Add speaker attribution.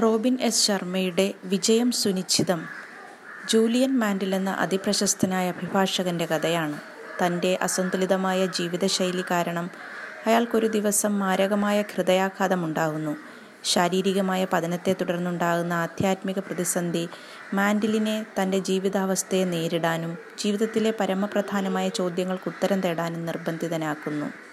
Speaker 1: Robin S ശർമ്മയുടെ വിജയം സുനിശ്ചിതം Julian mantle എന്ന അതിപ്രശസ്തനായ അഭിഭാഷകന്റെ കഥയാണ്. തന്റെ അസന്തുലിതമായ ജീവിതശൈലി കാരണം അയാൾക്കൊരു ദിവസം മാരകമായ ഹൃദയാഘാതമുണ്ടാകുന്നു. ശാരീരികമായ പതനത്തെ തുടർന്നുണ്ടാകുന്ന ആധ്യാത്മിക പ്രതിസന്ധി മാൻഡിലിനെ തന്റെ ജീവിതാവസ്ഥയെ നേരിടാനും ജീവിതത്തിലെ പരമപ്രധാനമായ ചോദ്യങ്ങൾക്ക് ഉത്തരം തേടാനും നിർബന്ധിതനാക്കുന്നു.